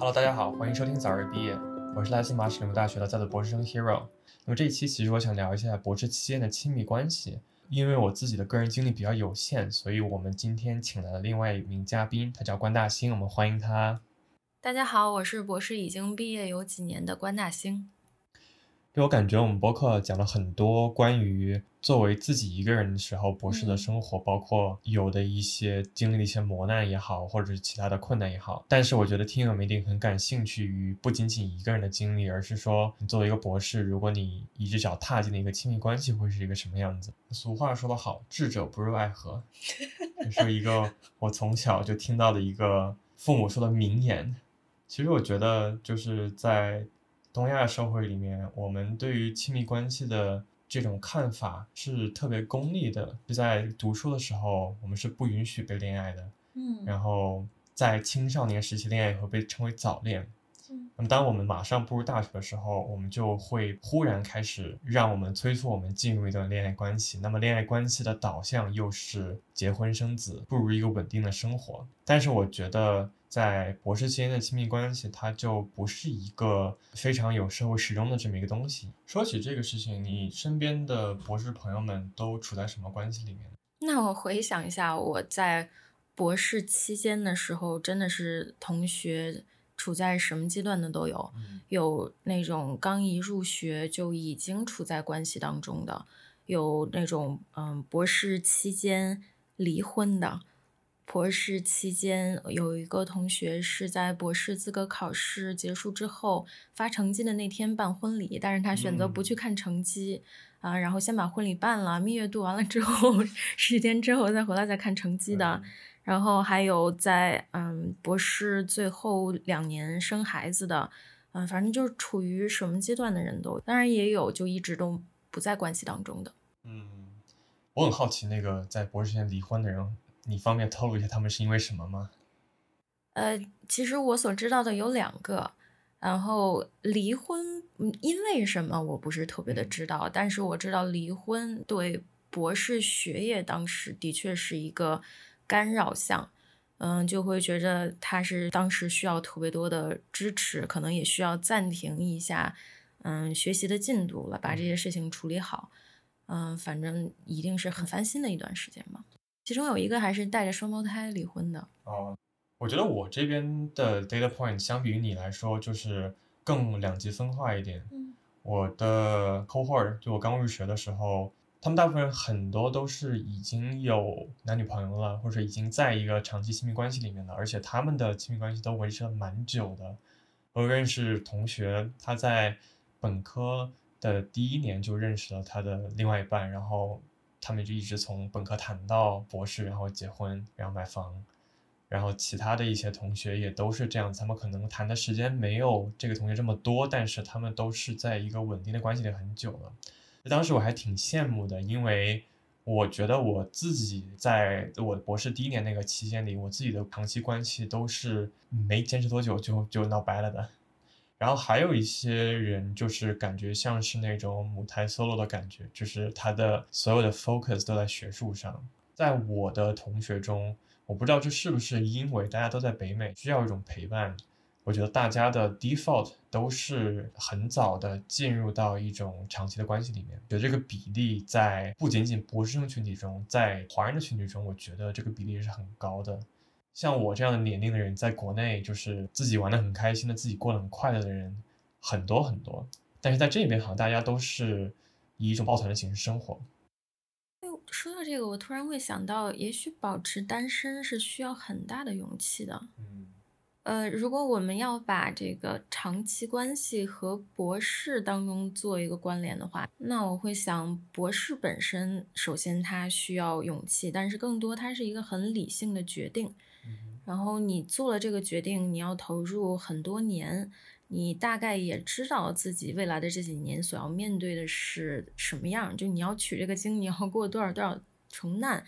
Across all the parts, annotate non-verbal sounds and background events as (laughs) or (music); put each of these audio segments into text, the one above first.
Hello，大家好，欢迎收听早日毕业，我是来自麻省理工大学的在读博士生 Hero。那么这一期其实我想聊一下博士期间的亲密关系，因为我自己的个人经历比较有限，所以我们今天请来了另外一名嘉宾，他叫关大兴，我们欢迎他。大家好，我是博士已经毕业有几年的关大兴。对我感觉，我们博客讲了很多关于作为自己一个人的时候博士的生活，包括有的一些经历的一些磨难也好，或者是其他的困难也好。但是我觉得听友们一定很感兴趣于不仅仅一个人的经历，而是说你作为一个博士，如果你一只脚踏进了一个亲密关系，会是一个什么样子？俗话说得好，智者不入爱河，(laughs) 这是一个我从小就听到的一个父母说的名言。其实我觉得就是在。东亚社会里面，我们对于亲密关系的这种看法是特别功利的。就在读书的时候，我们是不允许被恋爱的。嗯。然后在青少年时期，恋爱会被称为早恋。嗯。那么，当我们马上步入大学的时候，我们就会忽然开始让我们催促我们进入一段恋爱关系。那么，恋爱关系的导向又是结婚生子，步入一个稳定的生活。但是，我觉得。在博士期间的亲密关系，它就不是一个非常有社会时钟的这么一个东西。说起这个事情，你身边的博士朋友们都处在什么关系里面？那我回想一下，我在博士期间的时候，真的是同学处在什么阶段的都有，有那种刚一入学就已经处在关系当中的，有那种嗯博士期间离婚的。博士期间，有一个同学是在博士资格考试结束之后发成绩的那天办婚礼，但是他选择不去看成绩，啊，然后先把婚礼办了，蜜月度完了之后，(laughs) 十几天之后再回来再看成绩的。然后还有在嗯博士最后两年生孩子的，嗯，反正就是处于什么阶段的人都，当然也有就一直都不在关系当中的。嗯，我很好奇那个在博士前离婚的人。你方便透露一下他们是因为什么吗？呃，其实我所知道的有两个，然后离婚因为什么我不是特别的知道，但是我知道离婚对博士学业当时的确是一个干扰项，嗯，就会觉得他是当时需要特别多的支持，可能也需要暂停一下，嗯，学习的进度了，把这些事情处理好，嗯，反正一定是很烦心的一段时间吧。其中有一个还是带着双胞胎离婚的哦。我觉得我这边的 data point 相比于你来说，就是更两极分化一点。嗯，我的 cohort 就我刚入学的时候，他们大部分人很多都是已经有男女朋友了，或者已经在一个长期亲密关系里面的，而且他们的亲密关系都维持了蛮久的。我认识同学，他在本科的第一年就认识了他的另外一半，然后。他们就一直从本科谈到博士，然后结婚，然后买房，然后其他的一些同学也都是这样。他们可能谈的时间没有这个同学这么多，但是他们都是在一个稳定的关系里很久了。当时我还挺羡慕的，因为我觉得我自己在我博士第一年那个期间里，我自己的长期关系都是没坚持多久就就闹掰了的。然后还有一些人，就是感觉像是那种母胎 solo 的感觉，就是他的所有的 focus 都在学术上。在我的同学中，我不知道这是不是因为大家都在北美，需要一种陪伴。我觉得大家的 default 都是很早的进入到一种长期的关系里面。觉得这个比例在不仅仅博士生群体中，在华人的群体中，我觉得这个比例是很高的。像我这样的年龄的人，在国内就是自己玩的很开心的，自己过得很快乐的人很多很多。但是在这边，好像大家都是以一种抱团的形式生活。哎，说到这个，我突然会想到，也许保持单身是需要很大的勇气的。嗯。呃，如果我们要把这个长期关系和博士当中做一个关联的话，那我会想，博士本身首先它需要勇气，但是更多它是一个很理性的决定。然后你做了这个决定，你要投入很多年，你大概也知道自己未来的这几年所要面对的是什么样，就你要取这个经，你要过多少多少重难，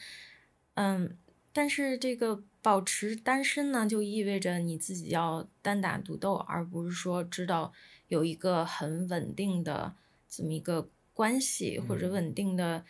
嗯，但是这个保持单身呢，就意味着你自己要单打独斗，而不是说知道有一个很稳定的这么一个关系或者稳定的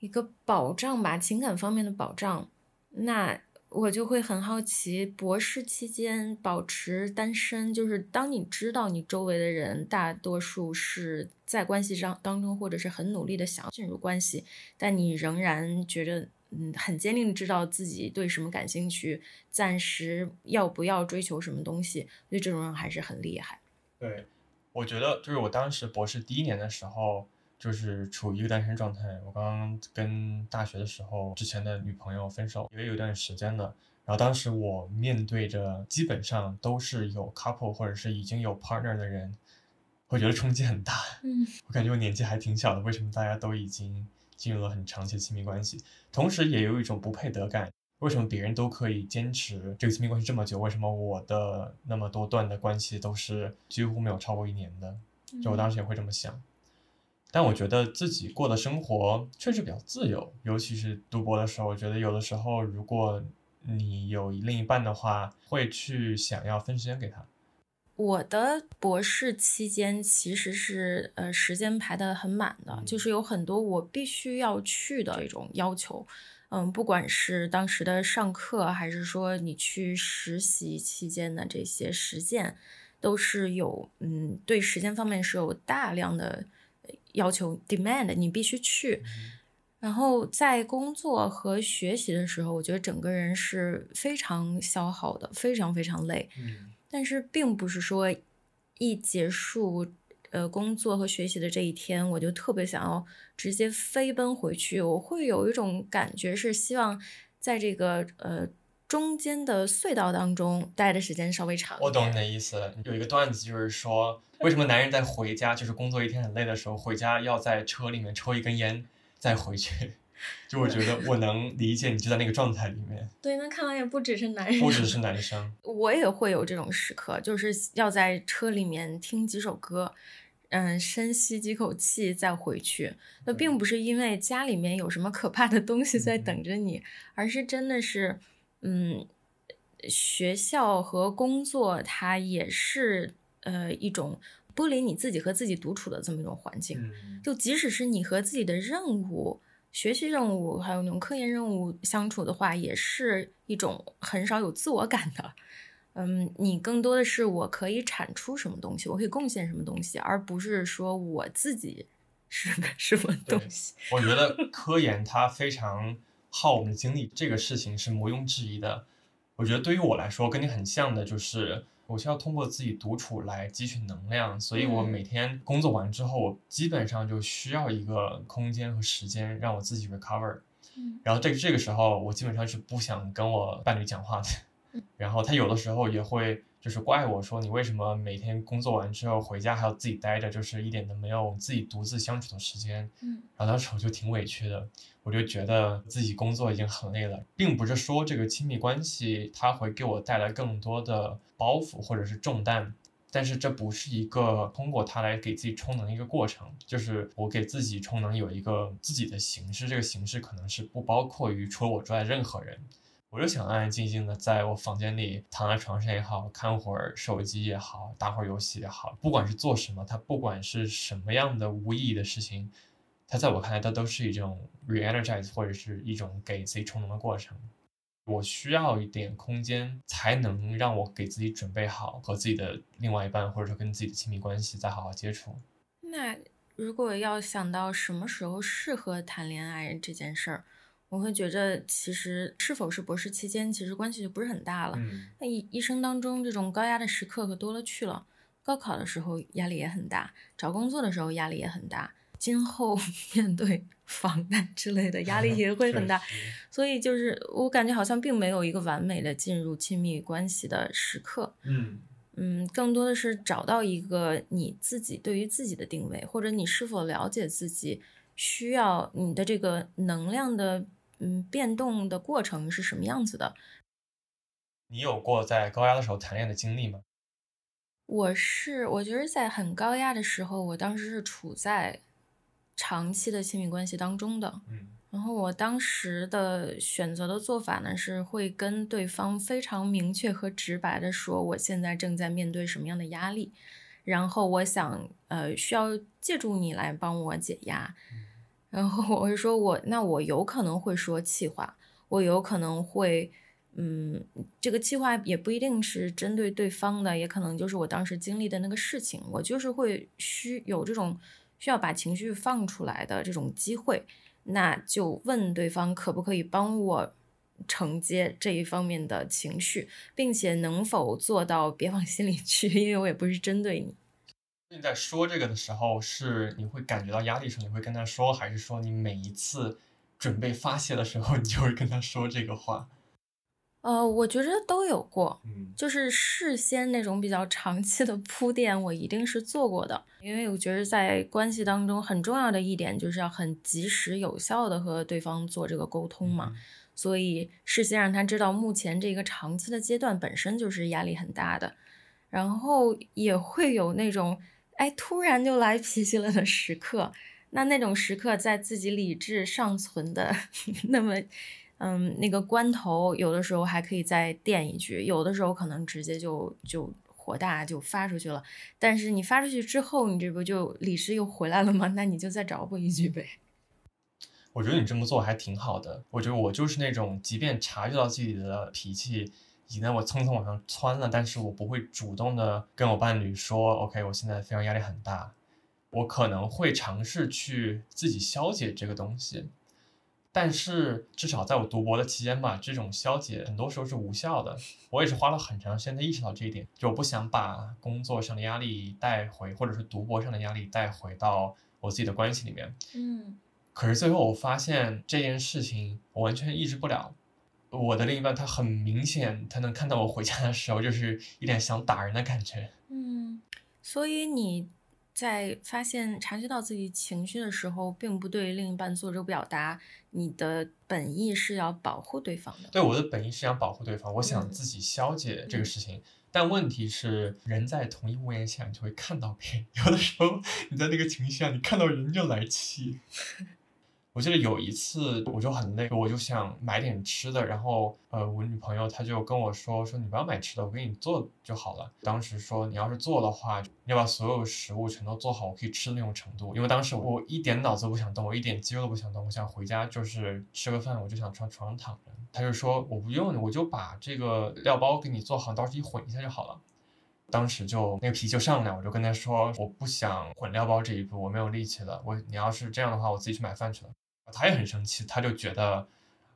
一个保障吧，情感方面的保障，那。我就会很好奇，博士期间保持单身，就是当你知道你周围的人大多数是在关系上当中，或者是很努力的想要进入关系，但你仍然觉得嗯很坚定知道自己对什么感兴趣，暂时要不要追求什么东西，所以这种人还是很厉害。对，我觉得就是我当时博士第一年的时候。就是处于一个单身状态。我刚刚跟大学的时候之前的女朋友分手，也有一段时间了。然后当时我面对着基本上都是有 couple 或者是已经有 partner 的人，我觉得冲击很大。嗯，(laughs) 我感觉我年纪还挺小的，为什么大家都已经进入了很长期的亲密关系？同时也有一种不配得感，为什么别人都可以坚持这个亲密关系这么久，为什么我的那么多段的关系都是几乎没有超过一年的？就我当时也会这么想。但我觉得自己过的生活确实比较自由，尤其是读博的时候，我觉得有的时候如果你有另一半的话，会去想要分时间给他。我的博士期间其实是呃时间排的很满的，就是有很多我必须要去的一种要求，嗯，不管是当时的上课，还是说你去实习期间的这些实践，都是有嗯对时间方面是有大量的。要求 demand 你必须去，然后在工作和学习的时候，我觉得整个人是非常消耗的，非常非常累。嗯，但是并不是说一结束呃工作和学习的这一天，我就特别想要直接飞奔回去。我会有一种感觉是希望在这个呃。中间的隧道当中待的时间稍微长。我懂你的意思。有一个段子就是说，为什么男人在回家，就是工作一天很累的时候，回家要在车里面抽一根烟再回去？就我觉得我能理解你就在那个状态里面。(laughs) 对，那看来也不只是男人，不只是男生，我也会有这种时刻，就是要在车里面听几首歌，嗯，深吸几口气再回去。那并不是因为家里面有什么可怕的东西在等着你，而是真的是。嗯，学校和工作它也是呃一种剥离你自己和自己独处的这么一种环境。就即使是你和自己的任务、学习任务还有那种科研任务相处的话，也是一种很少有自我感的。嗯，你更多的是我可以产出什么东西，我可以贡献什么东西，而不是说我自己是个 (laughs) 什么东西。我觉得科研它非常。耗我们的精力，这个事情是毋庸置疑的。我觉得对于我来说，跟你很像的，就是我需要通过自己独处来汲取能量。所以我每天工作完之后，我基本上就需要一个空间和时间让我自己 recover。然后这这个时候，我基本上是不想跟我伴侣讲话的。然后他有的时候也会就是怪我说，你为什么每天工作完之后回家还要自己待着，就是一点都没有自己独自相处的时间。嗯，然后当时我就挺委屈的。我就觉得自己工作已经很累了，并不是说这个亲密关系它会给我带来更多的包袱或者是重担，但是这不是一个通过它来给自己充能的一个过程，就是我给自己充能有一个自己的形式，这个形式可能是不包括于除了我之外任何人。我就想安安静静的在我房间里躺在床上也好看会儿手机也好打会儿游戏也好，不管是做什么，它不管是什么样的无意义的事情。它在我看来，它都是一种 re-energize 或者是一种给自己充能的过程。我需要一点空间，才能让我给自己准备好和自己的另外一半，或者说跟自己的亲密关系再好好接触。那如果要想到什么时候适合谈恋爱这件事儿，我会觉着其实是否是博士期间，其实关系就不是很大了。那一一生当中这种高压的时刻可多了去了。高考的时候压力也很大，找工作的时候压力也很大。今后 (laughs) 面对房贷之类的压力也会很大，(laughs) 所以就是我感觉好像并没有一个完美的进入亲密关系的时刻。嗯嗯，更多的是找到一个你自己对于自己的定位，或者你是否了解自己需要你的这个能量的嗯变动的过程是什么样子的。你有过在高压的时候谈恋爱的经历吗？我是我觉得在很高压的时候，我当时是处在。长期的亲密关系当中的，嗯，然后我当时的选择的做法呢，是会跟对方非常明确和直白的说，我现在正在面对什么样的压力，然后我想，呃，需要借助你来帮我解压，然后我会说，我那我有可能会说气话，我有可能会，嗯，这个计划也不一定是针对对方的，也可能就是我当时经历的那个事情，我就是会需有这种需要把情绪放出来的这种机会，那就问对方可不可以帮我承接这一方面的情绪，并且能否做到别往心里去，因为我也不是针对你。你在说这个的时候，是你会感觉到压力时，你会跟他说，还是说你每一次准备发泄的时候，你就会跟他说这个话？呃，我觉得都有过，嗯，就是事先那种比较长期的铺垫，我一定是做过的，因为我觉得在关系当中很重要的一点就是要很及时有效的和对方做这个沟通嘛，所以事先让他知道目前这个长期的阶段本身就是压力很大的，然后也会有那种哎突然就来脾气了的时刻，那那种时刻在自己理智尚存的 (laughs) 那么。嗯，那个关头有的时候还可以再垫一句，有的时候可能直接就就火大就发出去了。但是你发出去之后，你这不就理智又回来了吗？那你就再找补一句呗。我觉得你这么做还挺好的。我觉得我就是那种，即便察觉到自己的脾气已经我匆匆往上窜了，但是我不会主动的跟我伴侣说，OK，我现在非常压力很大。我可能会尝试去自己消解这个东西。但是至少在我读博的期间吧，这种消解很多时候是无效的。我也是花了很长时间才意识到这一点，就我不想把工作上的压力带回，或者是读博上的压力带回到我自己的关系里面。嗯。可是最后我发现这件事情我完全抑制不了。我的另一半他很明显，他能看到我回家的时候就是一脸想打人的感觉。嗯，所以你。在发现、察觉到自己情绪的时候，并不对另一半做出表达，你的本意是要保护对方的。对，我的本意是想保护对方，我想自己消解这个事情。但问题是，人在同一屋檐下，你就会看到别人。有的时候，你在那个情绪下，你看到人就来气。(laughs) 我记得有一次，我就很累，我就想买点吃的，然后呃，我女朋友她就跟我说说你不要买吃的，我给你做就好了。当时说你要是做的话，你要把所有食物全都做好，我可以吃的那种程度。因为当时我一点脑子都不想动，我一点肌肉都不想动，我想回家就是吃个饭，我就想床床上躺着。他就说我不用，我就把这个料包给你做好，到时候一混一下就好了。当时就那个脾气就上来，我就跟他说我不想混料包这一步，我没有力气了。我你要是这样的话，我自己去买饭去了。他也很生气，他就觉得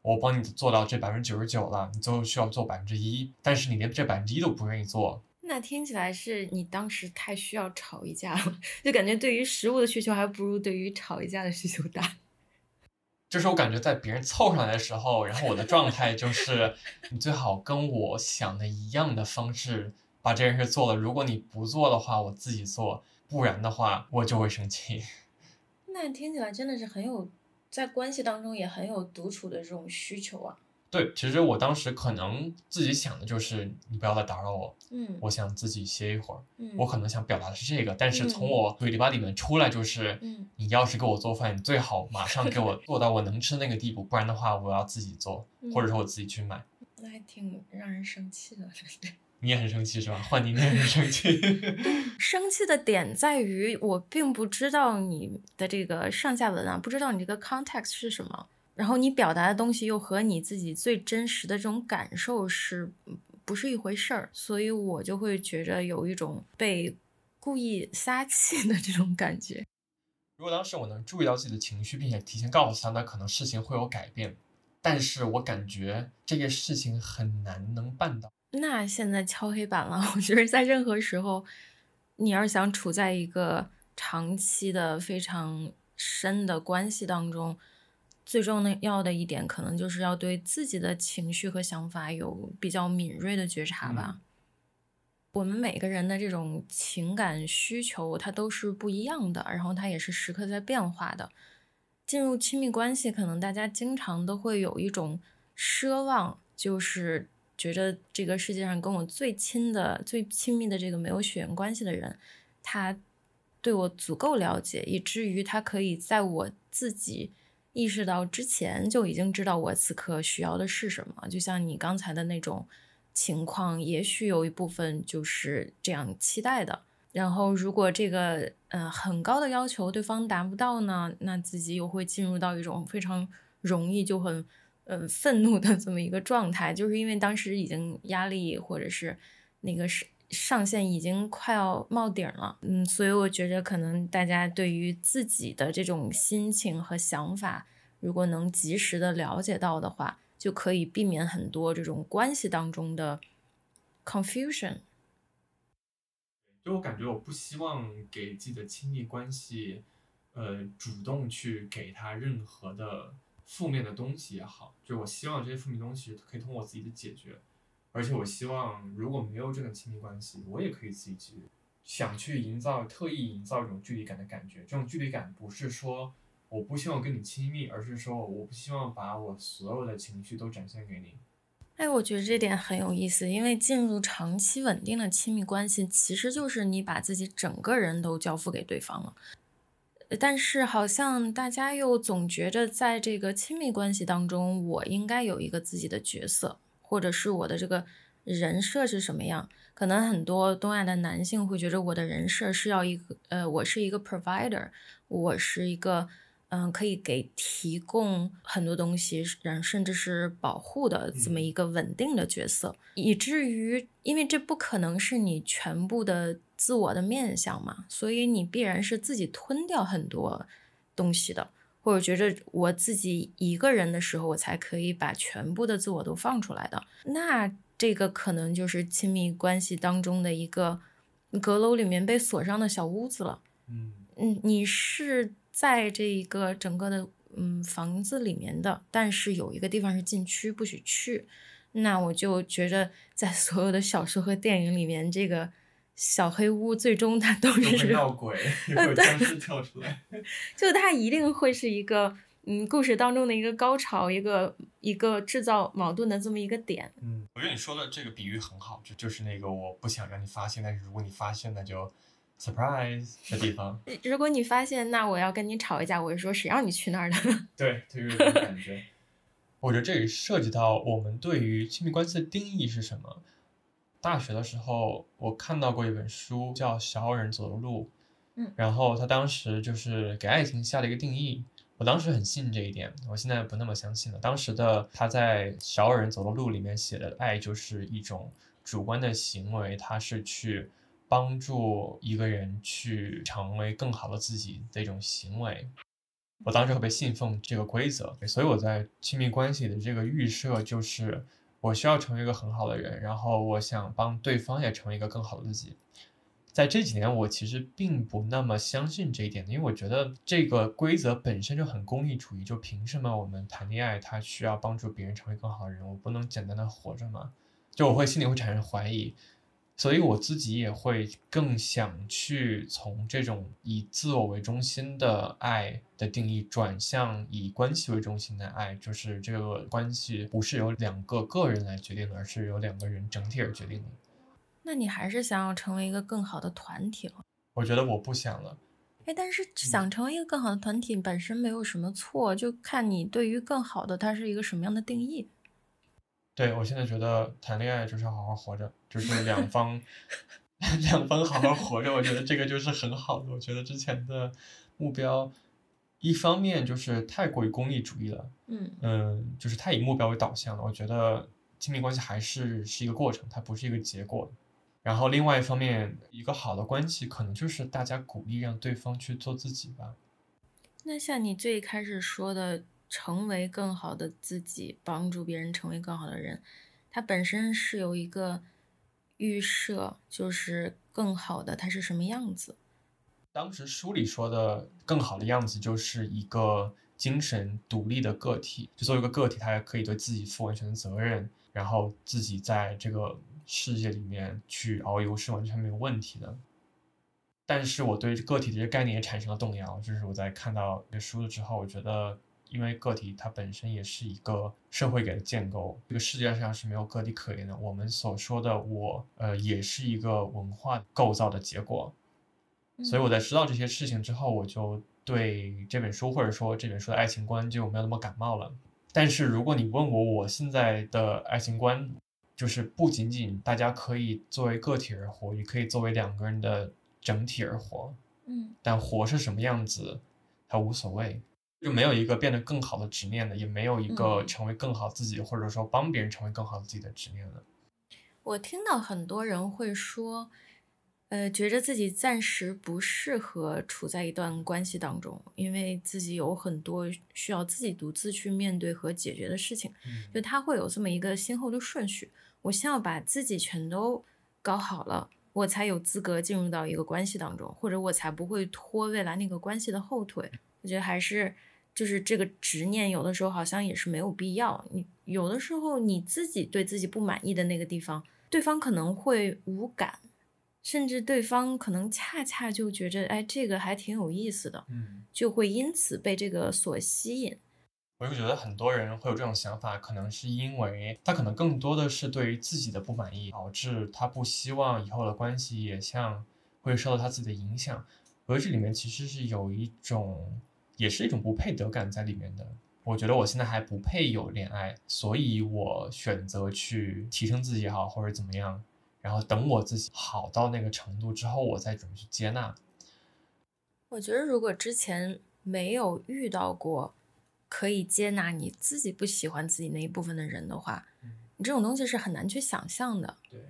我帮你做到这百分之九十九了，你最后需要做百分之一，但是你连这百分之一都不愿意做。那听起来是你当时太需要吵一架了，(laughs) 就感觉对于食物的需求还不如对于吵一架的需求大。就是我感觉在别人凑上来的时候，然后我的状态就是你最好跟我想的一样的方式把这件事做了，如果你不做的话，我自己做，不然的话我就会生气。那听起来真的是很有。在关系当中也很有独处的这种需求啊。对，其实我当时可能自己想的就是你不要再打扰我，嗯，我想自己歇一会儿，嗯，我可能想表达的是这个，但是从我嘴里巴里面出来就是，嗯，你要是给我做饭，你最好马上给我 (laughs) 做到我能吃的那个地步，不然的话我要自己做，或者说我自己去买。那还挺让人生气的，你也很生气是吧？换你你也很生气。(laughs) 生气的点在于我并不知道你的这个上下文啊，不知道你这个 context 是什么，然后你表达的东西又和你自己最真实的这种感受是不是一回事儿，所以我就会觉着有一种被故意撒气的这种感觉。如果当时我能注意到自己的情绪，并且提前告诉他，那可能事情会有改变。但是我感觉这个事情很难能办到。那现在敲黑板了，(laughs) 我觉得在任何时候，你要是想处在一个长期的非常深的关系当中，最重要的一点可能就是要对自己的情绪和想法有比较敏锐的觉察吧。我们每个人的这种情感需求，它都是不一样的，然后它也是时刻在变化的。进入亲密关系，可能大家经常都会有一种奢望，就是。觉得这个世界上跟我最亲的、最亲密的这个没有血缘关系的人，他对我足够了解，以至于他可以在我自己意识到之前就已经知道我此刻需要的是什么。就像你刚才的那种情况，也许有一部分就是这样期待的。然后，如果这个呃很高的要求对方达不到呢，那自己又会进入到一种非常容易就很。呃愤怒的这么一个状态，就是因为当时已经压力或者是那个上。上限已经快要冒顶了，嗯，所以我觉得可能大家对于自己的这种心情和想法，如果能及时的了解到的话，就可以避免很多这种关系当中的 confusion。就我感觉，我不希望给自己的亲密关系，呃，主动去给他任何的负面的东西也好，就我希望这些负面东西可以通过我自己的解决。而且我希望，如果没有这种亲密关系，我也可以自己去想去营造，特意营造一种距离感的感觉。这种距离感不是说我不希望跟你亲密，而是说我不希望把我所有的情绪都展现给你。哎，我觉得这点很有意思，因为进入长期稳定的亲密关系，其实就是你把自己整个人都交付给对方了。但是好像大家又总觉着，在这个亲密关系当中，我应该有一个自己的角色。或者是我的这个人设是什么样？可能很多东亚的男性会觉得我的人设是要一个，呃，我是一个 provider，我是一个，嗯，可以给提供很多东西，然甚至是保护的这么一个稳定的角色，以至于，因为这不可能是你全部的自我的面相嘛，所以你必然是自己吞掉很多东西的。或者觉着我自己一个人的时候，我才可以把全部的自我都放出来的，那这个可能就是亲密关系当中的一个阁楼里面被锁上的小屋子了。嗯嗯，你是在这一个整个的嗯房子里面的，但是有一个地方是禁区，不许去。那我就觉着在所有的小说和电影里面，这个。小黑屋最终它都是闹鬼，(laughs) 有僵尸跳出来，(laughs) 就它一定会是一个嗯故事当中的一个高潮，一个一个制造矛盾的这么一个点。嗯，我觉得你说的这个比喻很好，就就是那个我不想让你发现，但是如果你发现，那就 surprise 的地方。如果你发现，那我要跟你吵一架，我就说谁让你去那儿的？(laughs) 对，就是这种感觉。我觉得这里涉及到我们对于亲密关系的定义是什么。大学的时候，我看到过一本书，叫《小人走的路》，嗯，然后他当时就是给爱情下了一个定义，我当时很信这一点，我现在不那么相信了。当时的他在《小人走的路》里面写的爱就是一种主观的行为，他是去帮助一个人去成为更好的自己的一种行为。我当时特别信奉这个规则，所以我在亲密关系的这个预设就是。我需要成为一个很好的人，然后我想帮对方也成为一个更好的自己。在这几年，我其实并不那么相信这一点，因为我觉得这个规则本身就很功利主义。就凭什么我们谈恋爱，他需要帮助别人成为更好的人，我不能简单的活着吗？就我会心里会产生怀疑。所以我自己也会更想去从这种以自我为中心的爱的定义转向以关系为中心的爱，就是这个关系不是由两个个人来决定的，而是由两个人整体而决定的。那你还是想要成为一个更好的团体了？我觉得我不想了。哎，但是想成为一个更好的团体本身没有什么错，就看你对于更好的它是一个什么样的定义。对，我现在觉得谈恋爱就是好好活着，就是两方 (laughs) 两方好好活着，我觉得这个就是很好的。我觉得之前的目标，一方面就是太过于功利主义了，嗯嗯，就是太以目标为导向了。我觉得亲密关系还是是一个过程，它不是一个结果。然后另外一方面，一个好的关系可能就是大家鼓励让对方去做自己吧。那像你最开始说的。成为更好的自己，帮助别人成为更好的人，它本身是有一个预设，就是更好的它是什么样子。当时书里说的更好的样子，就是一个精神独立的个体，就作为一个个体，他可以对自己负完全的责任，然后自己在这个世界里面去遨游是完全没有问题的。但是我对个体的这个概念也产生了动摇，就是我在看到这书了之后，我觉得。因为个体它本身也是一个社会给的建构，这个世界上是没有个体可言的。我们所说的我，呃，也是一个文化构造的结果。所以我在知道这些事情之后，我就对这本书或者说这本书的爱情观就没有那么感冒了。但是如果你问我，我现在的爱情观就是不仅仅大家可以作为个体而活，也可以作为两个人的整体而活。嗯，但活是什么样子，它无所谓。就没有一个变得更好的执念的，也没有一个嗯成为更好自己，或者说帮别人成为更好自己的执念的。我听到很多人会说，呃，觉着自己暂时不适合处在一段关系当中，因为自己有很多需要自己独自去面对和解决的事情。就他会有这么一个先后的顺序，我先要把自己全都搞好了，我才有资格进入到一个关系当中，或者我才不会拖未来那个关系的后腿。我觉得还是就是这个执念，有的时候好像也是没有必要。你有的时候你自己对自己不满意的那个地方，对方可能会无感，甚至对方可能恰恰就觉着，哎，这个还挺有意思的，嗯，就会因此被这个所吸引。我就觉得很多人会有这种想法，可能是因为他可能更多的是对于自己的不满意，导致他不希望以后的关系也像会受到他自己的影响。我觉得这里面其实是有一种，也是一种不配得感在里面的。我觉得我现在还不配有恋爱，所以我选择去提升自己也好，或者怎么样，然后等我自己好到那个程度之后，我再准备去接纳。我觉得如果之前没有遇到过可以接纳你自己不喜欢自己那一部分的人的话，你这种东西是很难去想象的。对，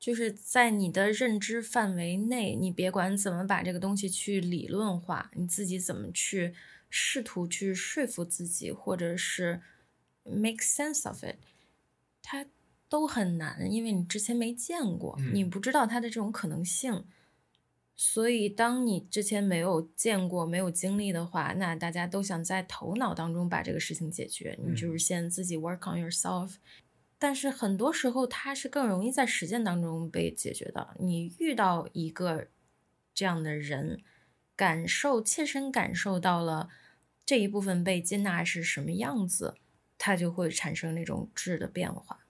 就是在你的认知范围内，你别管怎么把这个东西去理论化，你自己怎么去试图去说服自己，或者是 make sense of it，它都很难，因为你之前没见过，嗯你不知道它的这种可能性。所以，当你之前没有见过、没有经历的话，那大家都想在头脑当中把这个事情解决，你就是嗯先自己 work on yourself。但是很多时候，它是更容易在实践当中被解决的。你遇到一个这样的人，感受切身感受到了这一部分被接纳是什么样子，它就会产生那种质的变化。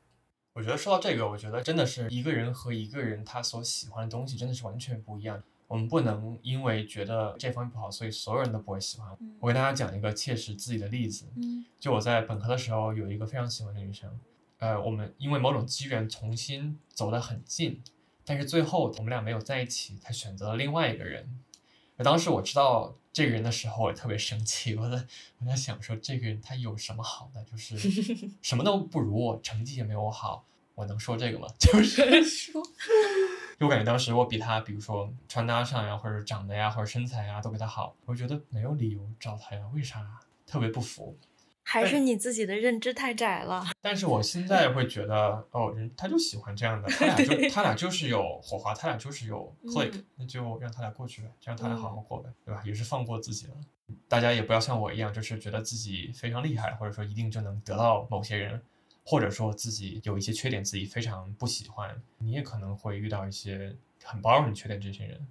我觉得说到这个，我觉得真的是一个人和一个人他所喜欢的东西真的是完全不一样。我们不能因为觉得这方面不好，所以所有人都不会喜欢。我给大家讲一个切实自己的例子。嗯就我在本科的时候有一个非常喜欢的女生，呃，我们因为某种机缘重新走得很近，但是最后我们俩没有在一起，他选择了另外一个人。而当时我知道这个人的时候，我也特别生气，我在我在想说，这个人他有什么好的？就是 (laughs) 什么都不如我，成绩也没有我好，我能说这个吗？(laughs) 就是说，(laughs) 就我感觉当时我比他，比如说穿搭上呀，或者长得呀，或者身材呀，都比他好，我觉得没有理由找他呀，为啥？特别不服。还是你自己的认知太窄了。但是我现在会觉得，哦，人他就喜欢这样的，他俩就他俩就是有火花，他俩就是有 click，、嗯那就让他俩过去呗，就让他俩好好过呗，对吧？也是放过自己了。大家也不要像我一样，就是觉得自己非常厉害，或者说一定就能得到某些人，或者说自己有一些缺点自己非常不喜欢，你也可能会遇到一些很包容你缺点这些人。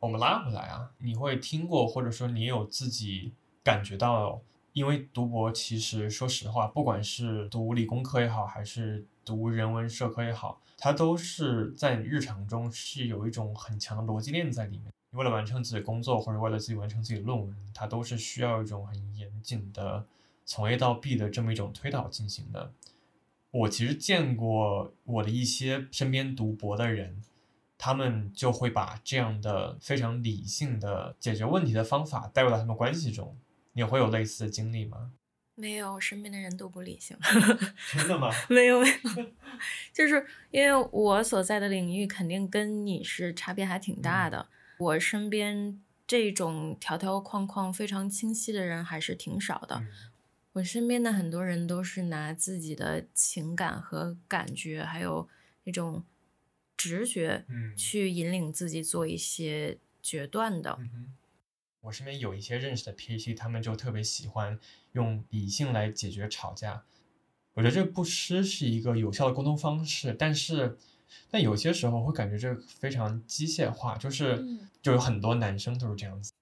我们拉回来啊，你会听过，或者说你有自己感觉到，因为读博其实说实话，不管是读理工科也好，还是读人文社科也好，它都是在日常中是有一种很强的逻辑链在里面。为了完成自己的工作，或者为了自己完成自己的论文，它都是需要一种很严谨的从 A 到 B 的这么一种推导进行的。我其实见过我的一些身边读博的人，他们就会把这样的非常理性的解决问题的方法带入到他们关系中。你会有类似的经历吗？没有，我身边的人都不理性。(laughs) 真的吗？没有没有，就是因为我所在的领域肯定跟你是差别还挺大的。我身边这种条条框框非常清晰的人还是挺少的。嗯我身边的很多人都是拿自己的情感和感觉，还有那种直觉嗯去引领自己做一些决断的。我身边有一些认识的 PhD，他们就特别喜欢用理性来解决吵架。我觉得这不失是一个有效的沟通方式，但是，但有些时候会感觉这个非常机械化，就是、嗯就有很多男生都是这样子。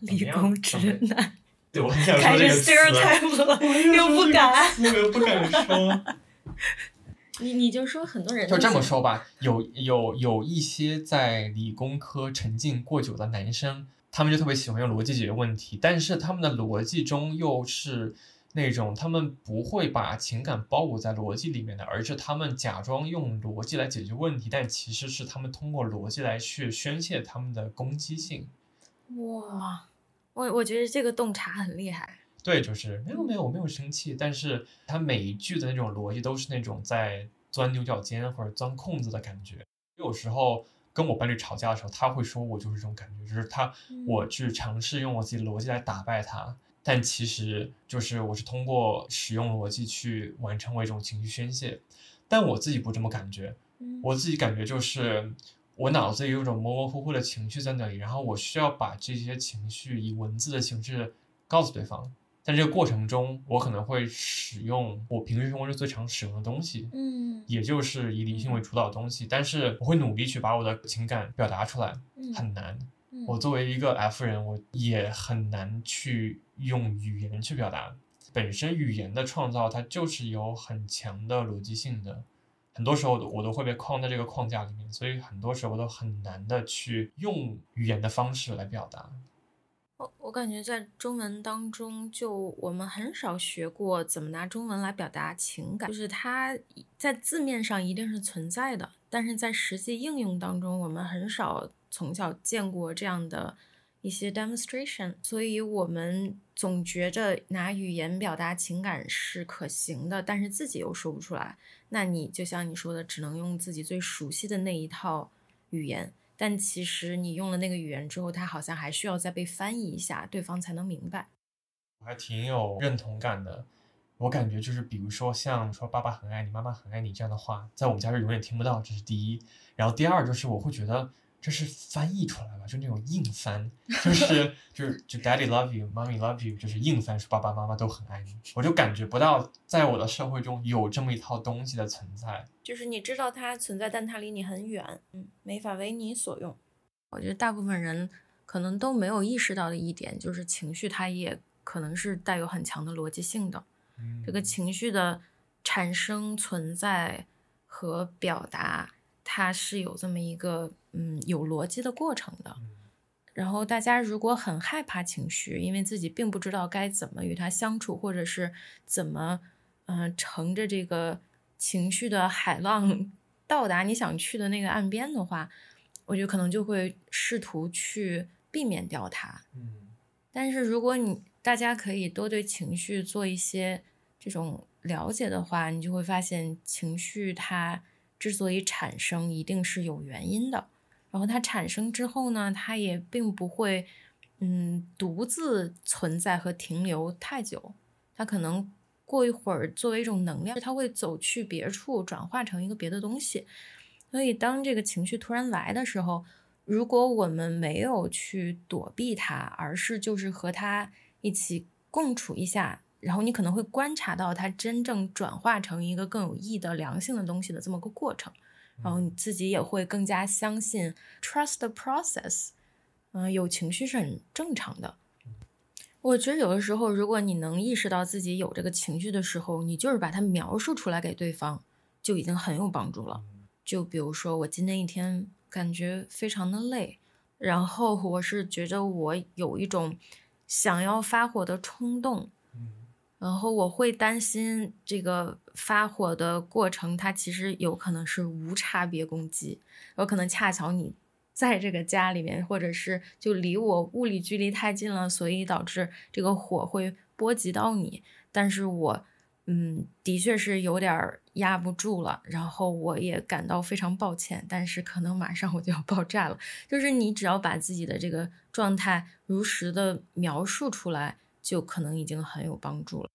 理工直男对，我很想开始说这个词，stereotype 了，又不敢。那个不敢说。(laughs) 你你就说很多人就这么说吧，有有有一些在理工科沉浸过久的男生，他们就特别喜欢用逻辑解决问题，但是他们的逻辑中又是那种他们不会把情感包裹在逻辑里面的，而是他们假装用逻辑来解决问题，但其实是他们通过逻辑来去宣泄他们的攻击性。哇，我我觉得这个洞察很厉害。对，就是没有没有我没有生气，但是他每一句的那种逻辑都是那种在钻牛角尖或者钻空子的感觉。有时候跟我伴侣吵架的时候，他会说我就是这种感觉，就是他我去尝试用我自己的逻辑来打败他，但其实就是我是通过使用逻辑去完成我一种情绪宣泄，但我自己不这么感觉，我自己感觉就是我脑子里有种模模糊糊的情绪在那里，然后我需要把这些情绪以文字的形式告诉对方。在这个过程中，我可能会使用我平时生活中最常使用的东西，嗯，也就是以理性为主导的东西。但是我会努力去把我的情感表达出来，很难。我作为一个 F 人，我也很难去用语言去表达。本身语言的创造，它就是有很强的逻辑性的，很多时候我都会被框在这个框架里面，所以很多时候我都很难的去用语言的方式来表达。我感觉在中文当中，就我们很少学过怎么拿中文来表达情感，就是它在字面上一定是存在的，但是在实际应用当中，我们很少从小见过这样的一些 demonstration，所以我们总觉着拿语言表达情感是可行的，但是自己又说不出来，那你就像你说的，只能用自己最熟悉的那一套语言。但其实你用了那个语言之后，它好像还需要再被翻译一下，对方才能明白。我还挺有认同感的，我感觉就是，比如说像说“爸爸很爱你，妈妈很爱你”这样的话，在我们家是永远听不到，这是第一。然后第二就是我会觉得。这是翻译出来了，就那种硬翻，(laughs) 就是就是就 Daddy love you, Mommy love you，就是硬翻，说爸爸妈妈都很爱你。我就感觉不到在我的社会中有这么一套东西的存在。就是你知道它存在，但它离你很远，嗯，没法为你所用。我觉得大部分人可能都没有意识到的一点，就是情绪它也可能是带有很强的逻辑性的。嗯这个情绪的产生、存在和表达。它是有这么一个嗯有逻辑的过程的，然后大家如果很害怕情绪，因为自己并不知道该怎么与它相处，或者是怎么嗯乘着这个情绪的海浪到达你想去的那个岸边的话，我觉得可能就会试图去避免掉它。嗯，但是如果你大家可以多对情绪做一些这种了解的话，你就会发现情绪它。之所以产生，一定是有原因的。然后它产生之后呢，它也并不会，嗯，独自存在和停留太久。它可能过一会儿作为一种能量，它会走去别处，转化成一个别的东西。所以当这个情绪突然来的时候，如果我们没有去躲避它，而是就是和它一起共处一下。然后你可能会观察到它真正转化成一个更有益的良性的东西的这么个过程，然后你自己也会更加相信 trust the process，嗯，有情绪是很正常的。我觉得有的时候，如果你能意识到自己有这个情绪的时候，你就是把它描述出来给对方，就已经很有帮助了。就比如说我今天一天感觉非常的累，然后我是觉得我有一种想要发火的冲动。然后我会担心这个发火的过程，它其实有可能是无差别攻击，有可能恰巧你在这个家里面，或者是就离我物理距离太近了，所以导致这个火会波及到你。但是我，嗯，的确是有点压不住了，然后我也感到非常抱歉，但是可能马上我就要爆炸了。就是你只要把自己的这个状态如实的描述出来，就可能已经很有帮助了。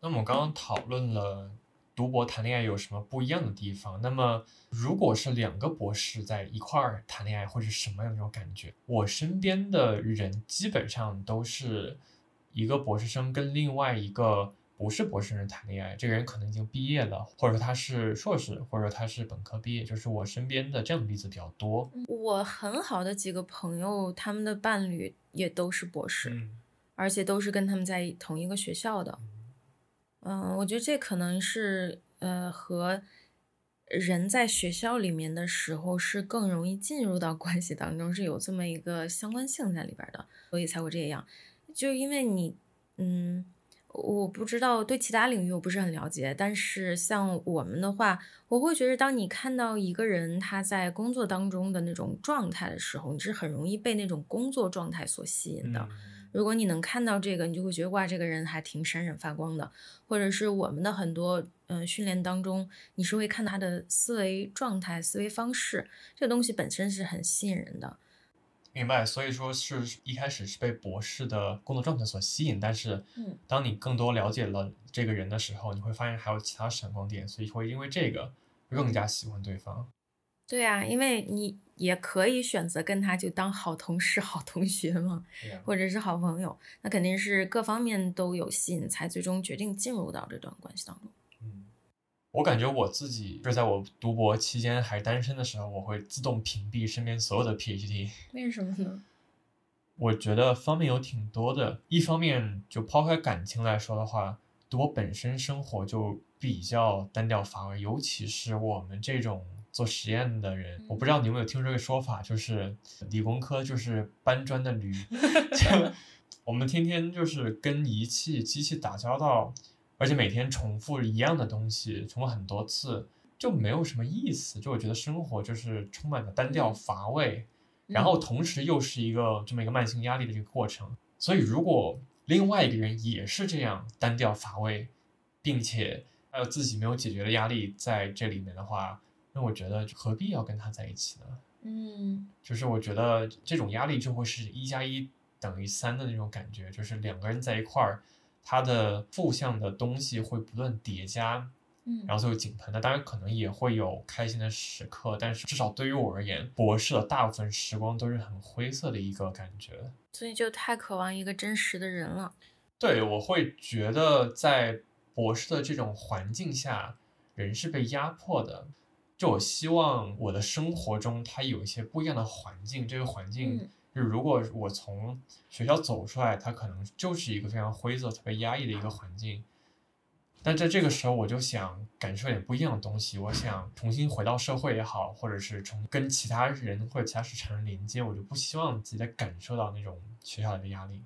那么我刚刚讨论了读博谈恋爱有什么不一样的地方。那么如果是两个博士在一块儿谈恋爱，会是什么样的那种感觉？我身边的人基本上都是一个博士生跟另外一个不是博士生谈恋爱。这个人可能已经毕业了，或者说他是硕士，或者说他是本科毕业。就是我身边的这样的例子比较多。我很好的几个朋友，他们的伴侣也都是博士，而且都是跟他们在同一个学校的。嗯，我觉得这可能是呃和人在学校里面的时候是更容易进入到关系当中，是有这么一个相关性在里边的，所以才会这样。就因为你，嗯，我不知道对其他领域我不是很了解，但是像我们的话，我会觉得当你看到一个人他在工作当中的那种状态的时候，你是很容易被那种工作状态所吸引的。如果你能看到这个，你就会觉得哇，这个人还挺闪闪发光的。或者是我们的很多嗯训练当中，你是会看他的思维状态、思维方式，这个东西本身是很吸引人的。明白，所以说是一开始是被博士的工作状态所吸引，但是，当你更多了解了这个人的时候，你会发现还有其他闪光点，所以会因为这个更加喜欢对方。对啊，因为你也可以选择跟他就当好同事、好同学嘛，(laughs) 或者是好朋友，那肯定是各方面都有吸引，才最终决定进入到这段关系当中。我感觉我自己就是在我读博期间还单身的时候，我会自动屏蔽身边所有的 PhD。为什么呢？(laughs) 我觉得方面有挺多的。一方面，就抛开感情来说的话，读博本身生活就比较单调乏味，尤其是我们这种做实验的人。我不知道你有没有听这个说法，就是理工科就是搬砖的驴，(laughs) (laughs) 我们天天就是跟仪器、机器打交道。而且每天重复一样的东西，重复很多次，就没有什么意思。就我觉得生活就是充满了单调乏味，然后同时又是一个这么一个慢性压力的一个过程。所以如果另外一个人也是这样单调乏味，并且还有自己没有解决的压力在这里面的话，那我觉得何必要跟他在一起呢？嗯，就是我觉得这种压力就会是一加一等于三的那种感觉，就是两个人在一块儿。它的负向的东西会不断叠加，嗯，然后最后井喷。那当然可能也会有开心的时刻，但是至少对于我而言，博士的大部分时光都是很灰色的一个感觉。所以就太渴望一个真实的人了。对，我会觉得在博士的这种环境下，人是被压迫的。就我希望我的生活中，它有一些不一样的环境，这个环境。就如果我从学校走出来，它可能就是一个非常灰色、特别压抑的一个环境。但在这个时候，我就想感受点不一样的东西。我想重新回到社会也好，或者是从跟其他人或者其他事产生连接。我就不希望自己再感受到那种学校里的压力。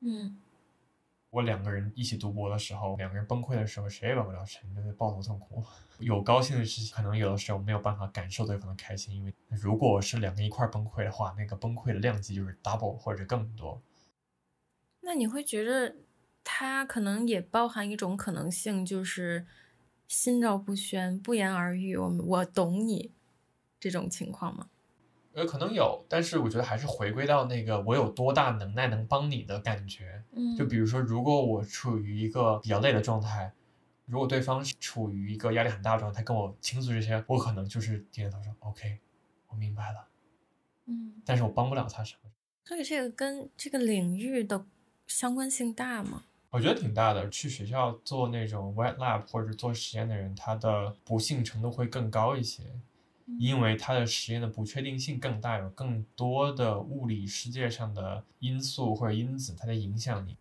嗯。我两个人一起读博的时候，两个人崩溃的时候，谁也帮不了谁，就是抱头痛哭。有高兴的事情，可能有的时候没有办法感受对方的开心，因为如果是两个一块崩溃的话，那个崩溃的量级就是 double 或者更多。那你会觉得他可能也包含一种可能性，就是心照不宣、不言而喻，我我懂你这种情况吗？呃，可能有，但是我觉得还是回归到那个我有多大能耐能帮你的感觉。嗯，就比如说，如果我处于一个比较累的状态，如果对方是处于一个压力很大的状态，跟我倾诉这些，我可能就是点点头说 OK，我明白了。嗯，但是我帮不了他什么。所以这个跟这个领域的相关性大吗？我觉得挺大的。去学校做那种 wet lab 或者做实验的人，他的不幸程度会更高一些。因为它的实验的不确定性更大，有更多的物理世界上的因素或者因子，它在影响你。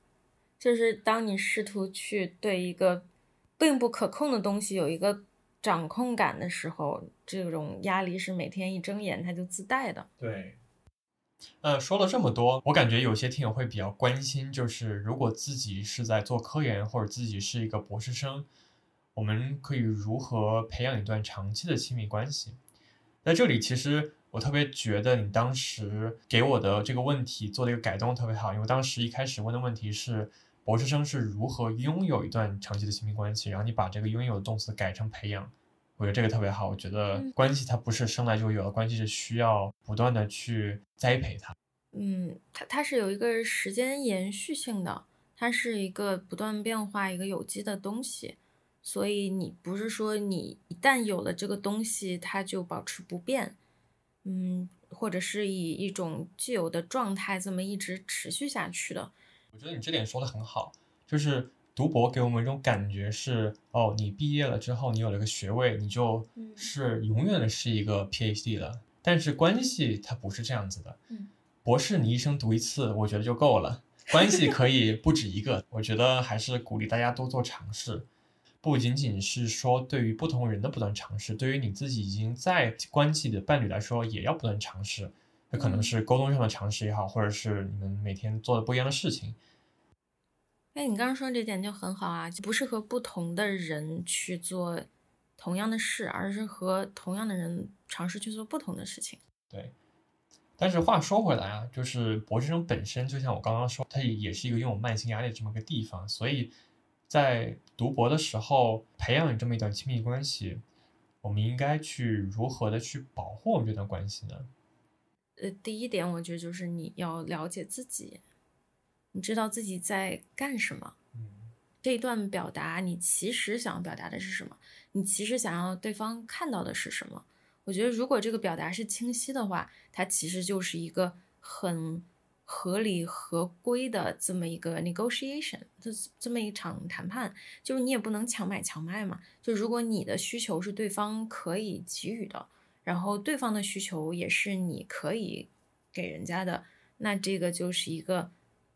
就是当你试图去对一个并不可控的东西有一个掌控感的时候，这种压力是每天一睁眼它就自带的。对。呃，说了这么多，我感觉有些听友会比较关心，就是如果自己是在做科研，或者自己是一个博士生，我们可以如何培养一段长期的亲密关系？在这里，其实我特别觉得你当时给我的这个问题做了一个改动特别好，因为当时一开始问的问题是博士生是如何拥有一段长期的亲密关系，然后你把这个拥有的动词改成培养，我觉得这个特别好。我觉得关系它不是生来就有的，关系是需要不断的去栽培它。嗯，它它是有一个时间延续性的，它是一个不断变化、一个有机的东西。所以你不是说你一旦有了这个东西，它就保持不变，嗯，或者是以一种既有的状态这么一直持续下去的。我觉得你这点说的很好，就是读博给我们一种感觉是，哦，你毕业了之后，你有了个学位，你就是永远的是一个 PhD 了。但是关系它不是这样子的，博士你一生读一次，我觉得就够了。关系可以不止一个，我觉得还是鼓励大家多做尝试。不仅仅是说对于不同人的不断尝试，对于你自己已经在关系的伴侣来说，也要不断尝试。那可能是沟通上的尝试也好，或者是你们每天做的不一样的事情。哎，你刚刚说这点就很好啊，不是和不同的人去做同样的事，而是和同样的人尝试去做不同的事情。对。但是话说回来啊，就是博士生本身，就像我刚刚说，它也也是一个拥有慢性压力这么个地方，所以在读博的时候培养这么一段亲密关系，我们应该去如何的去保护我们这段关系呢？呃，第一点，我觉得就是你要了解自己，你知道自己在干什么。嗯，这一段表达，你其实想要表达的是什么？你其实想要对方看到的是什么？我觉得，如果这个表达是清晰的话，它其实就是一个很合理合规的这么一个 negotiation，这这么一场谈判。就是你也不能强买强卖嘛。就如果你的需求是对方可以给予的，然后对方的需求也是你可以给人家的，那这个就是一个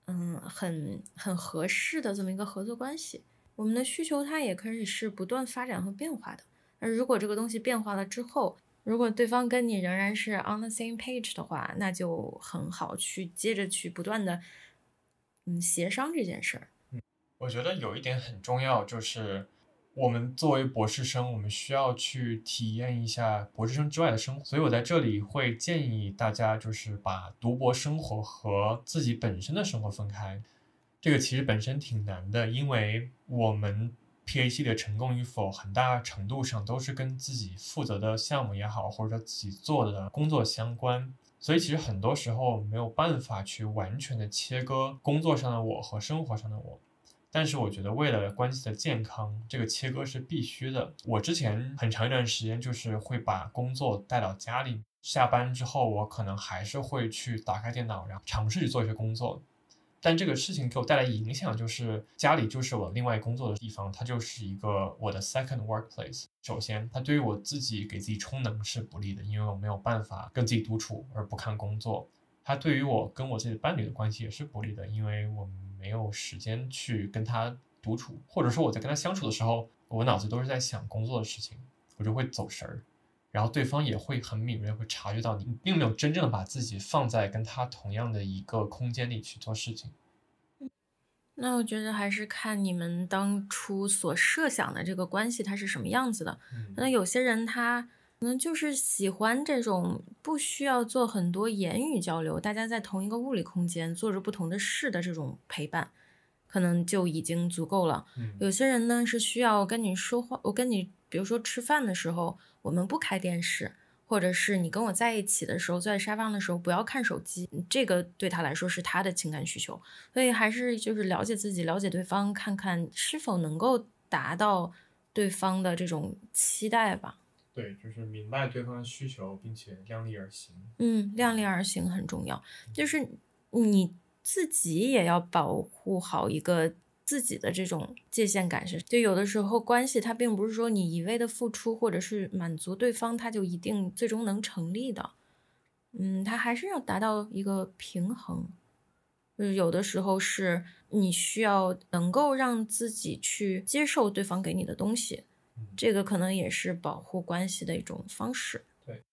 嗯很很合适的这么一个合作关系。我们的需求它也可以是不断发展和变化的。那如果这个东西变化了之后，如果对方跟你仍然是 on the same page 的话，那就很好去接着去不断的嗯协商这件事儿。嗯，我觉得有一点很重要，就是我们作为博士生，我们需要去体验一下博士生之外的生活。所以我在这里会建议大家，就是把读博生活和自己本身的生活分开。这个其实本身挺难的，因为我们。PAC 的成功与否，很大程度上都是跟自己负责的项目也好，或者说自己做的工作相关。所以其实很多时候没有办法去完全的切割工作上的我和生活上的我。但是我觉得为了关系的健康，这个切割是必须的。我之前很长一段时间就是会把工作带到家里，下班之后我可能还是会去打开电脑，然后尝试去做一些工作。但这个事情给我带来影响，就是家里就是我另外工作的地方，它就是一个我的 second workplace。首先，它对于我自己给自己充能是不利的，因为我没有办法跟自己独处而不看工作。它对于我跟我自己的伴侣的关系也是不利的，因为我没有时间去跟他独处，或者说我在跟他相处的时候，我脑子都是在想工作的事情，我就会走神儿。然后对方也会很敏锐，会察觉到你并没有真正的把自己放在跟他同样的一个空间里去做事情。那我觉得还是看你们当初所设想的这个关系它是什么样子的。那有些人他可能就是喜欢这种不需要做很多言语交流，大家在同一个物理空间做着不同的事的这种陪伴，可能就已经足够了。有些人呢是需要跟你说话，我跟你。比如说吃饭的时候，我们不开电视，或者是你跟我在一起的时候，坐在沙发的时候不要看手机，这个对他来说是他的情感需求。所以还是就是了解自己，了解对方，看看是否能够达到对方的这种期待吧。对，就是明白对方的需求，并且量力而行。嗯，量力而行很重要，就是你自己也要保护好一个。自己的这种界限感是，就有的时候关系它并不是说你一味的付出或者是满足对方，它就一定最终能成立的。嗯，它还是要达到一个平衡。就是有的时候是你需要能够让自己去接受对方给你的东西，这个可能也是保护关系的一种方式。对，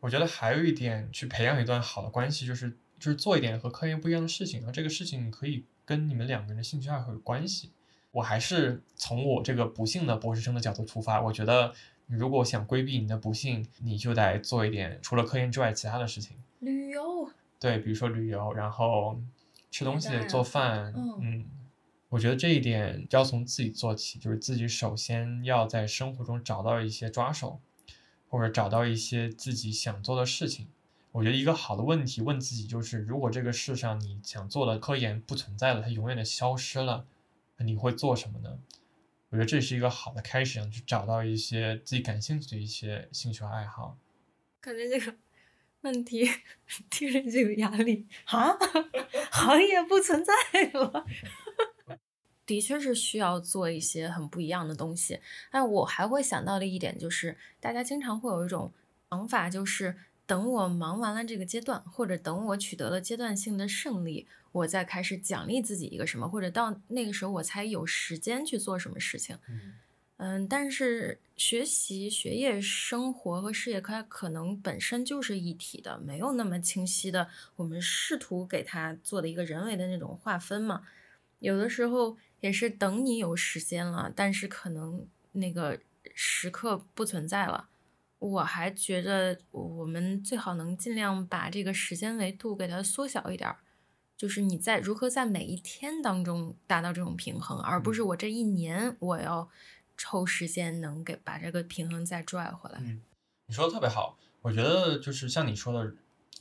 我觉得还有一点去培养一段好的关系，就是就是做一点和科研不一样的事情，然后这个事情可以。跟你们两个人的兴趣爱好有关系。我还是从我这个不幸的博士生的角度出发，我觉得你如果想规避你的不幸，你就得做一点除了科研之外其他的事情。旅游。对，比如说旅游，然后吃东西、做饭。嗯，我觉得这一点要从自己做起，就是自己首先要在生活中找到一些抓手，或者找到一些自己想做的事情。我觉得一个好的问题问自己就是：如果这个世上你想做的科研不存在了，它永远的消失了，那你会做什么呢？我觉得这是一个好的开始，去找到一些自己感兴趣的一些兴趣爱好。感觉这个 (laughs) 问题 (laughs) 听着就有压力啊！(laughs) 行业不存在了，的确是需要做一些很不一样的东西。但我还会想到的一点就是，大家经常会有一种想法，就是。等我忙完了这个阶段，或者等我取得了阶段性的胜利，我再开始奖励自己一个什么，或者到那个时候我才有时间去做什么事情。嗯，但是学习、学业、生活和事业它可能本身就是一体的，没有那么清晰的。我们试图给它做的一个人为的那种划分嘛。有的时候也是等你有时间了，但是可能那个时刻不存在了。我还觉得我们最好能尽量把这个时间维度给它缩小一点儿，就是你在如何在每一天当中达到这种平衡，而不是我这一年我要抽时间能给把这个平衡再拽回来。嗯，你说的特别好，我觉得就是像你说的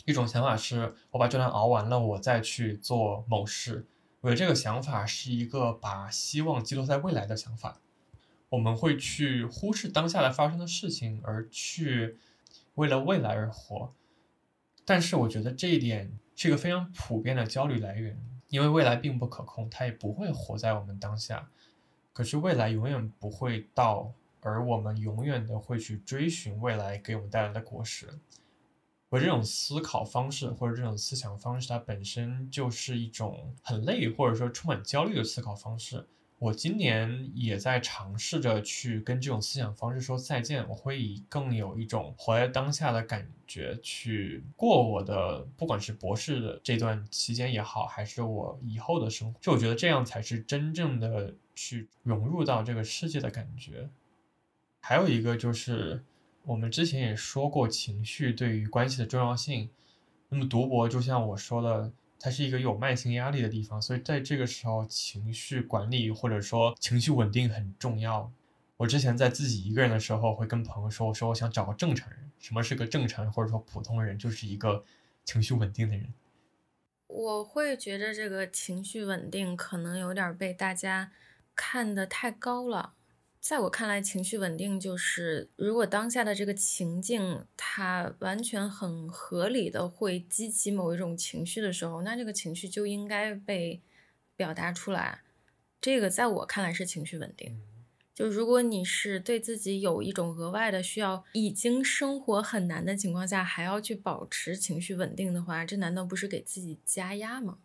一种想法是，我把这段熬完了，我再去做某事。我觉得这个想法是一个把希望寄托在未来的想法。我们会去忽视当下的发生的事情，而去为了未来而活。但是我觉得这一点是一个非常普遍的焦虑来源，因为未来并不可控，它也不会活在我们当下。可是未来永远不会到，而我们永远的会去追寻未来给我们带来的果实。我这种思考方式或者这种思想方式，它本身就是一种很累或者说充满焦虑的思考方式。我今年也在尝试着去跟这种思想方式说再见。我会以更有一种活在当下的感觉去过我的，不管是博士的这段期间也好，还是我以后的生活。就我觉得这样才是真正的去融入到这个世界的感觉。还有一个就是我们之前也说过情绪对于关系的重要性。那么读博就像我说的。它是一个有慢性压力的地方，所以在这个时候，情绪管理或者说情绪稳定很重要。我之前在自己一个人的时候，会跟朋友说：“我说我想找个正常人。什么是个正常人，或者说普通人，就是一个情绪稳定的人。”我会觉得这个情绪稳定可能有点被大家看得太高了。在我看来，情绪稳定就是，如果当下的这个情境它完全很合理的会激起某一种情绪的时候，那这个情绪就应该被表达出来。这个在我看来是情绪稳定。就如果你是对自己有一种额外的需要，已经生活很难的情况下还要去保持情绪稳定的话，这难道不是给自己加压吗？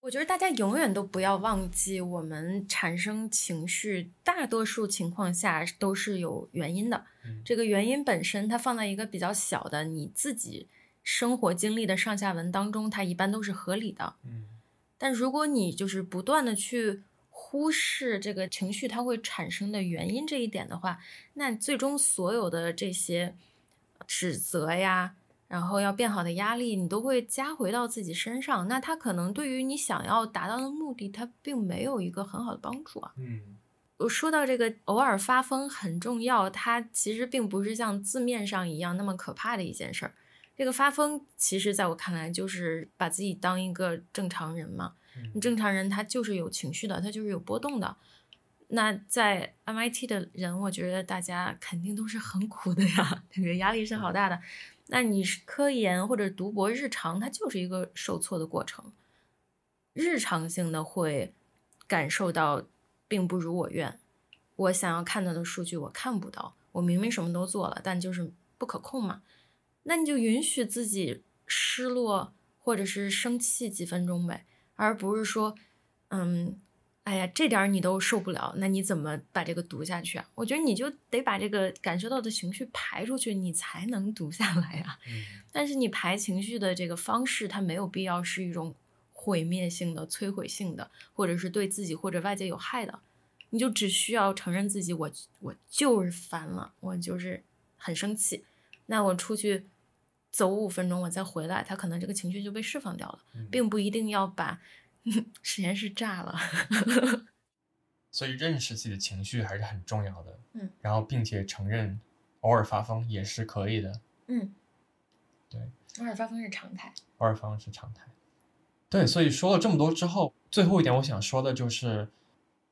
我觉得大家永远都不要忘记，我们产生情绪，大多数情况下都是有原因的。这个原因本身，它放在一个比较小的你自己生活经历的上下文当中，它一般都是合理的。但如果你就是不断的去忽视这个情绪它会产生的原因这一点的话，那最终所有的这些指责呀。然后要变好的压力，你都会加回到自己身上，那它可能对于你想要达到的目的，它并没有一个很好的帮助啊。嗯，我说到这个偶尔发疯很重要，它其实并不是像字面上一样那么可怕的一件事儿。这个发疯，其实在我看来就是把自己当一个正常人嘛。你正常人他就是有情绪的，他就是有波动的。那在 MIT 的人，我觉得大家肯定都是很苦的呀，这个压力是好大的。那你是科研或者读博日常，它就是一个受挫的过程，日常性的会感受到并不如我愿，我想要看到的数据我看不到，我明明什么都做了，但就是不可控嘛。那你就允许自己失落或者是生气几分钟呗，而不是说，嗯。哎呀，这点你都受不了，那你怎么把这个读下去啊？我觉得你就得把这个感受到的情绪排出去，你才能读下来啊。(laughs) 但是你排情绪的这个方式，它没有必要是一种毁灭性的、摧毁性的，或者是对自己或者外界有害的。你就只需要承认自己，我我就是烦了，我就是很生气。那我出去走五分钟，我再回来，他可能这个情绪就被释放掉了，并不一定要把。实验室炸了，(laughs) 所以认识自己的情绪还是很重要的。嗯，然后并且承认偶尔发疯也是可以的。嗯，对，偶尔发疯是常态。偶尔发疯是常态。对，所以说了这么多之后，最后一点我想说的就是，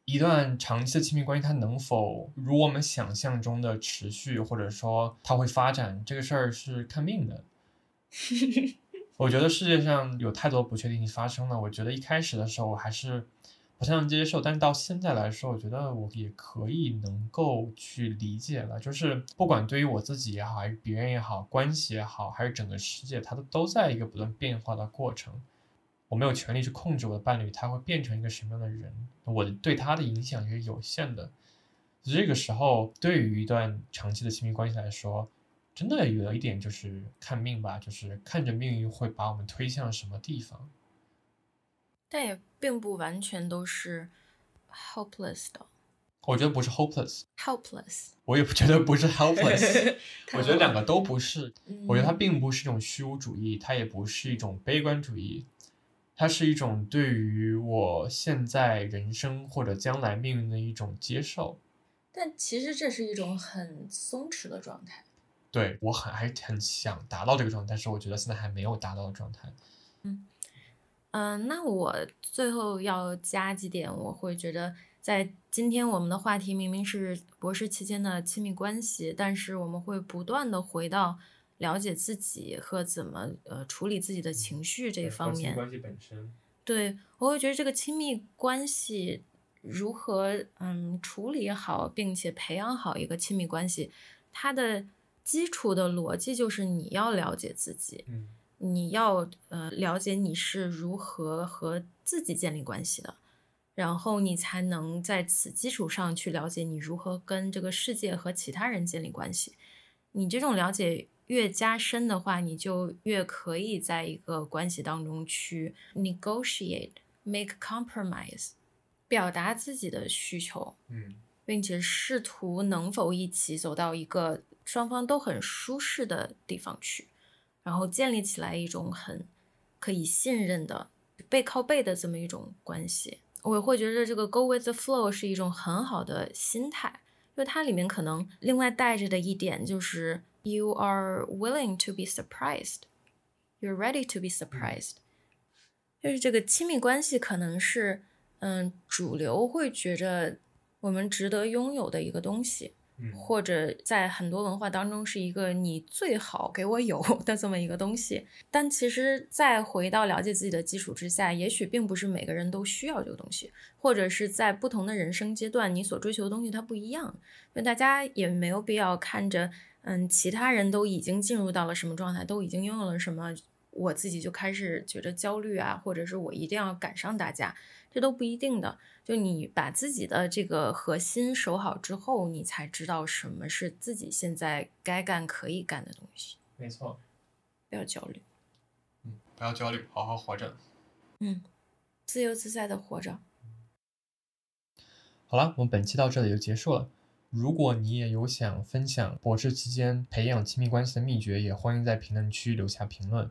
一段长期的亲密关系它能否如我们想象中的持续，或者说它会发展，这个事儿是看命的。(laughs) 我觉得世界上有太多不确定性发生了。我觉得一开始的时候我还是不太能接受，但是到现在来说，我觉得我也可以能够去理解了。就是不管对于我自己也好，还是别人也好，关系也好，还是整个世界，它都都在一个不断变化的过程。我没有权利去控制我的伴侣他会变成一个什么样的人，我对他的影响也是有限的。这个时候，对于一段长期的亲密关系来说，真的有一点就是看命吧，就是看着命运会把我们推向什么地方。但也并不完全都是 hopeless 的。我觉得不是 hopeless。helpless。我也不觉得不是 helpless。(laughs) 我觉得两个都不是。我觉得它并不是一种虚无主义，它也不是一种悲观主义，它是一种对于我现在人生或者将来命运的一种接受。但其实这是一种很松弛的状态。对我很还很想达到这个状态，但是我觉得现在还没有达到的状态。嗯嗯，那我最后要加几点，我会觉得。在今天，我们的话题明明是博士期间的亲密关系，但是我们会不断的回到了解自己和怎么呃处理自己的情绪这一方面。关系本身。对，我会觉得这个亲密关系如何嗯处理好，并且培养好一个亲密关系，它的基础的逻辑就是你要了解自己，嗯，你要呃了解你是如何和自己建立关系的。然后你才能在此基础上去了解你如何跟这个世界和其他人建立关系。你这种了解越加深的话，你就越可以在一个关系当中去 negotiate、make compromise，表达自己的需求，嗯，并且试图能否一起走到一个双方都很舒适的地方去，然后建立起来一种很可以信任的背靠背的这么一种关系。我会觉得这个 go with the flow 是一种很好的心态，因为它里面可能另外带着的一点就是 you are willing to be surprised，you're ready to be surprised，就是这个亲密关系可能是嗯主流会觉着我们值得拥有的一个东西。或者在很多文化当中是一个你最好给我有 (laughs) 的这么一个东西，但其实再回到了解自己的基础之下，也许并不是每个人都需要这个东西，或者是在不同的人生阶段，你所追求的东西它不一样。那大家也没有必要看着，嗯，其他人都已经进入到了什么状态，都已经拥有了什么，我自己就开始觉得焦虑啊，或者是我一定要赶上大家，这都不一定的。就你把自己的这个核心守好之后，你才知道什么是自己现在该干可以干的东西。没错，不要焦虑。嗯，不要焦虑，好好活着。嗯，自由自在的活着。好了，我们本期到这里就结束了。如果你也有想分享博士期间培养亲密关系的秘诀，也欢迎在评论区留下评论。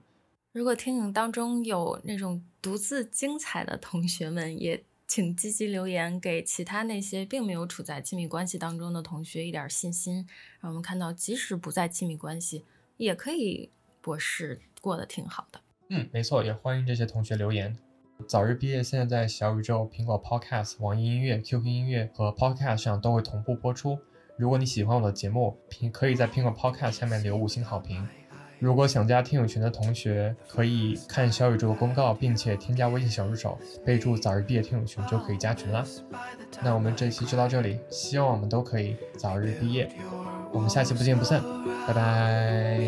如果听友当中有那种独自精彩的同学们，也。请积极留言，给其他那些并没有处在亲密关系当中的同学一点信心，让我们看到，即使不在亲密关系，也可以博士过得挺好的。嗯，没错，也欢迎这些同学留言。早日毕业，现在在小宇宙、苹果 Podcast、网易音乐、QQ 音乐和 Podcast 上都会同步播出。如果你喜欢我的节目，评可以在苹果 Podcast 下面留五星好评。如果想加听友群的同学，可以看小宇宙公告，并且添加微信小助手，备注“早日毕业听友群”就可以加群啦。那我们这期就到这里，希望我们都可以早日毕业。我们下期不见不散，拜拜。